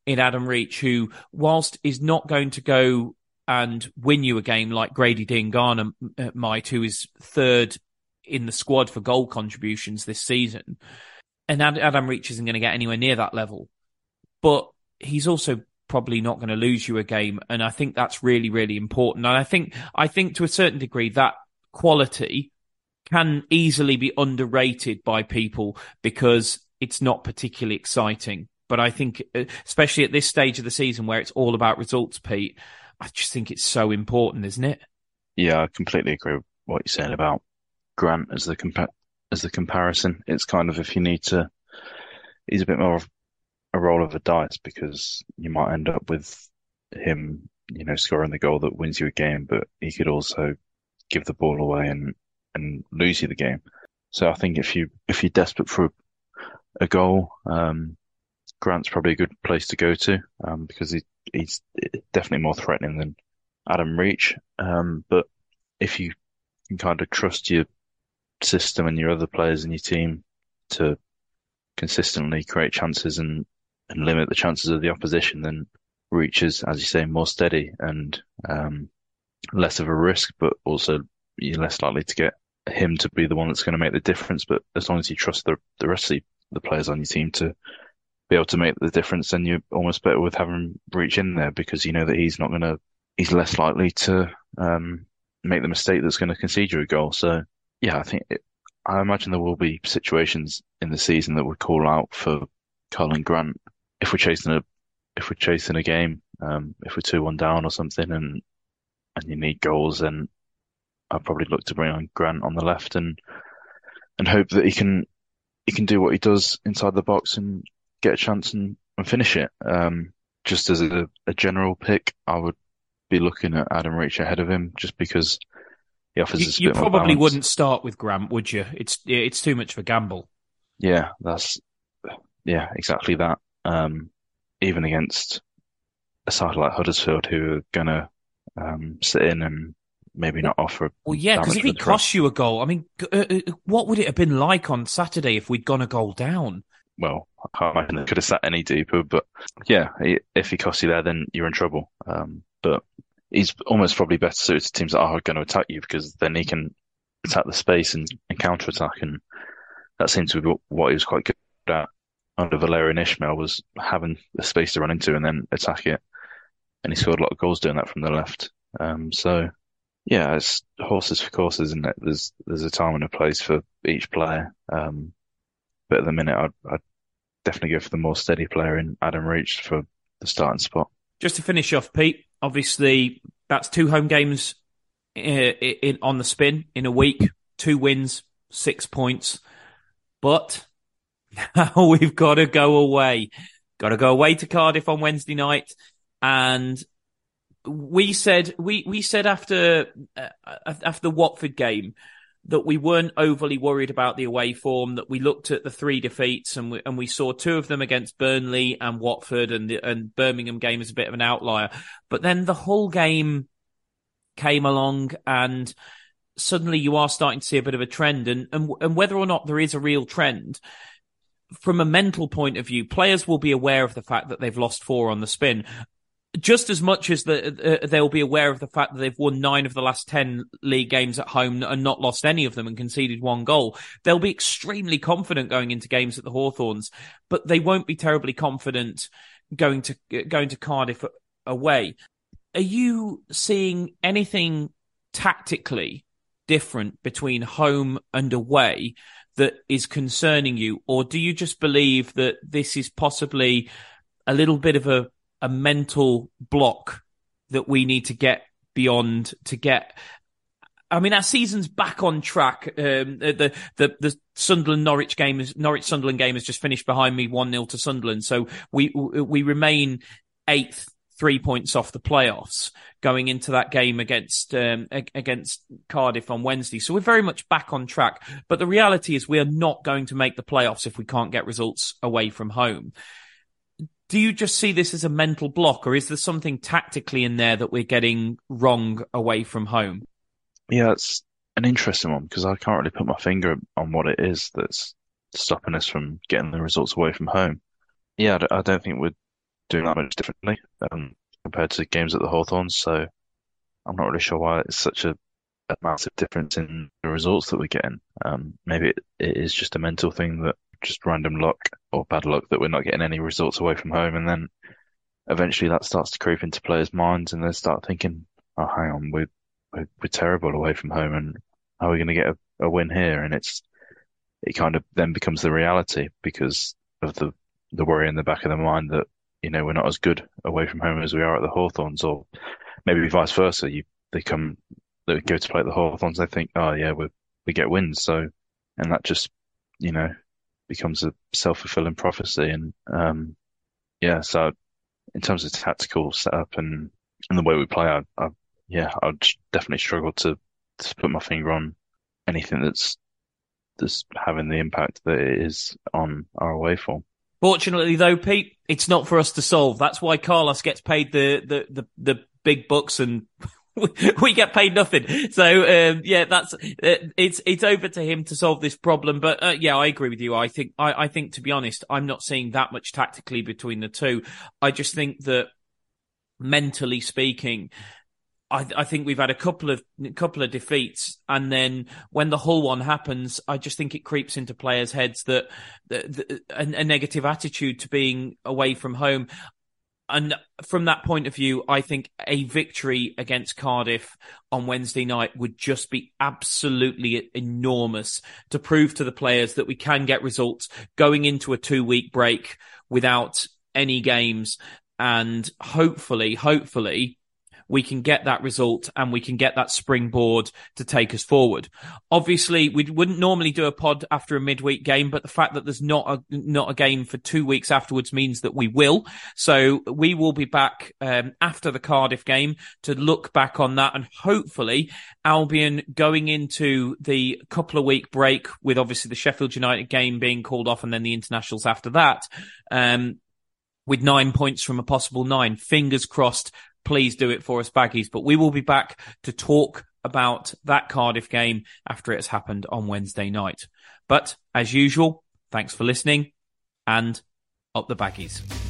in Adam Reach, who, whilst is not going to go and win you a game like Grady Diangana uh, might, who is third in the squad for goal contributions this season, and Adam Reach isn't going to get anywhere near that level. But he's also probably not going to lose you a game, and I think that's really, really important. And I think, I think to a certain degree that quality can easily be underrated by people because it's not particularly exciting. But I think, uh, especially at this stage of the season where it's all about results, Pete, I just think it's so important, isn't it? Yeah, I completely agree with what you're saying about Grant as the compa- as the comparison. It's kind of if you need to, he's a bit more of a roll of a dice because you might end up with him, you know, scoring the goal that wins you a game, but he could also give the ball away and and lose you the game. So I think if you if you're desperate for a goal, um, Grant's probably a good place to go to um, because he, he's definitely more threatening than Adam Reach. Um, but if you can kind of trust your system and your other players in your team to consistently create chances and, and limit the chances of the opposition, then Reach is, as you say, more steady and um, less of a risk, but also you're less likely to get him to be the one that's going to make the difference. But as long as you trust the the rest of the, the players on your team to be able to make the difference, then you're almost better with having Reach in there because you know that he's not going to, he's less likely to um, make the mistake that's going to concede you a goal. So yeah, I think it, I imagine there will be situations in the season that would call out for Karlan Grant if we're chasing a if we're chasing a game, um, if we're two one down or something, and and you need goals, then I'd probably look to bring on Grant on the left and and hope that he can he can do what he does inside the box and get a chance and, and finish it. Um, just as a, a, general pick, I would be looking at Adam Reach ahead of him just because he offers you, you probably wouldn't start with Grant, would you? It's it's too much of a gamble. Yeah, that's yeah, exactly that. Um, even against a side like Huddersfield, who are gonna um, sit in and maybe not offer. Well, yeah, because if he costs you a goal, I mean, uh, uh, what would it have been like on Saturday if we'd gone a goal down? Well, I can't imagine they could have sat any deeper, but yeah, if he costs you there, then you're in trouble. Um, but he's almost probably better suited to teams that are going to attack you because then he can attack the space and, and counter attack, and that seems to be what he was quite good at under Valérien Ismaël was having the space to run into and then attack it, and he scored a lot of goals doing that from the left. Um, so yeah, it's horses for courses, isn't it? There's there's a time and a place for each player. Um, but at the minute, I'd, I'd definitely go for the more steady player in Adam Reach for the starting spot. Just to finish off, Pete. Obviously, that's two home games in, uh, in, on the spin in a week. Two wins, six points. But <laughs> now we've got to go away. Got to go away to Cardiff on Wednesday night, and we said we we said after uh, after the Watford game that we weren't overly worried about the away form. That we looked at the three defeats and we and we saw two of them against Burnley and Watford, and the and Birmingham game is a bit of an outlier. But then the Hull game came along and suddenly you are starting to see a bit of a trend and, and, and whether or not there is a real trend from a mental point of view, players will be aware of the fact that they've lost four on the spin just as much as the, uh, they'll be aware of the fact that they've won nine of the last 10 league games at home and not lost any of them and conceded one goal, they'll be extremely confident going into games at the Hawthorns, but they won't be terribly confident going to, going to Cardiff away. Are you seeing anything tactically different between home and away that is concerning you? Or do you just believe that this is possibly a little bit of a a mental block that we need to get beyond to get I mean, our season's back on track. Um, the, the, the Sunderland Norwich game is, Norwich Sunderland game has just finished behind me 1-0 to Sunderland. So we, we remain eighth, three points off the playoffs going into that game against, um, against Cardiff on Wednesday. So we're very much back on track. But the reality is we are not going to make the playoffs if we can't get results away from home do you just see this as a mental block or is there something tactically in there that we're getting wrong away from home? Yeah, it's an interesting one because I can't really put my finger on what it is that's stopping us from getting the results away from home. Yeah, I don't think we're doing that much differently um, compared to games at the Hawthorns, so I'm not really sure why it's such a, a massive difference in the results that we're getting. Um, maybe it, it is just a mental thing that just random luck or bad luck that we're not getting any results away from home. And then eventually that starts to creep into players' minds and they start thinking, oh, hang on, we're, we're, we're terrible away from home and how are we going to get a, a win here? And it's, it kind of then becomes the reality because of the, the worry in the back of the mind that, you know, we're not as good away from home as we are at the Hawthorns or maybe vice versa. You, they come, they go to play at the Hawthorns, they think, oh yeah, we we get wins. So, and that just, you know, becomes a self fulfilling prophecy. And um, yeah, so in terms of tactical setup and, and the way we play, I, I yeah, I'd definitely struggle to, to put my finger on anything that's that's having the impact that it is on our away form. Fortunately, though, Pete, it's not for us to solve. That's why Carlos gets paid the, the, the, the big bucks and <laughs> we get paid nothing. So um, yeah, that's uh, it's it's over to him to solve this problem. But uh, yeah, I agree with you. I think I, I think to be honest, I'm not seeing that much tactically between the two. I just think that mentally speaking. I, I, think we've had a couple of couple of defeats, and then when the Hull one happens, I just think it creeps into players' heads that, that, a, a, negative attitude to being away from home and from that point of view, I think a victory against Cardiff on Wednesday night would just be absolutely enormous to prove to the players that we can get results going into a two week break without any games. And hopefully, hopefully we can get that result and we can get that springboard to take us forward. Obviously, we wouldn't normally do a pod after a midweek game, but the fact that there's not a, not a game for two weeks afterwards means that we will. So we will be back um, after the Cardiff game to look back on that and hopefully Albion going into the couple of week break with obviously the Sheffield United game being called off and then the internationals after that. Um, with nine points from a possible nine. Fingers crossed please do it for us, Baggies. But we will be back to talk about that Cardiff game after it has happened on Wednesday night. But as usual, thanks for listening and up the Baggies.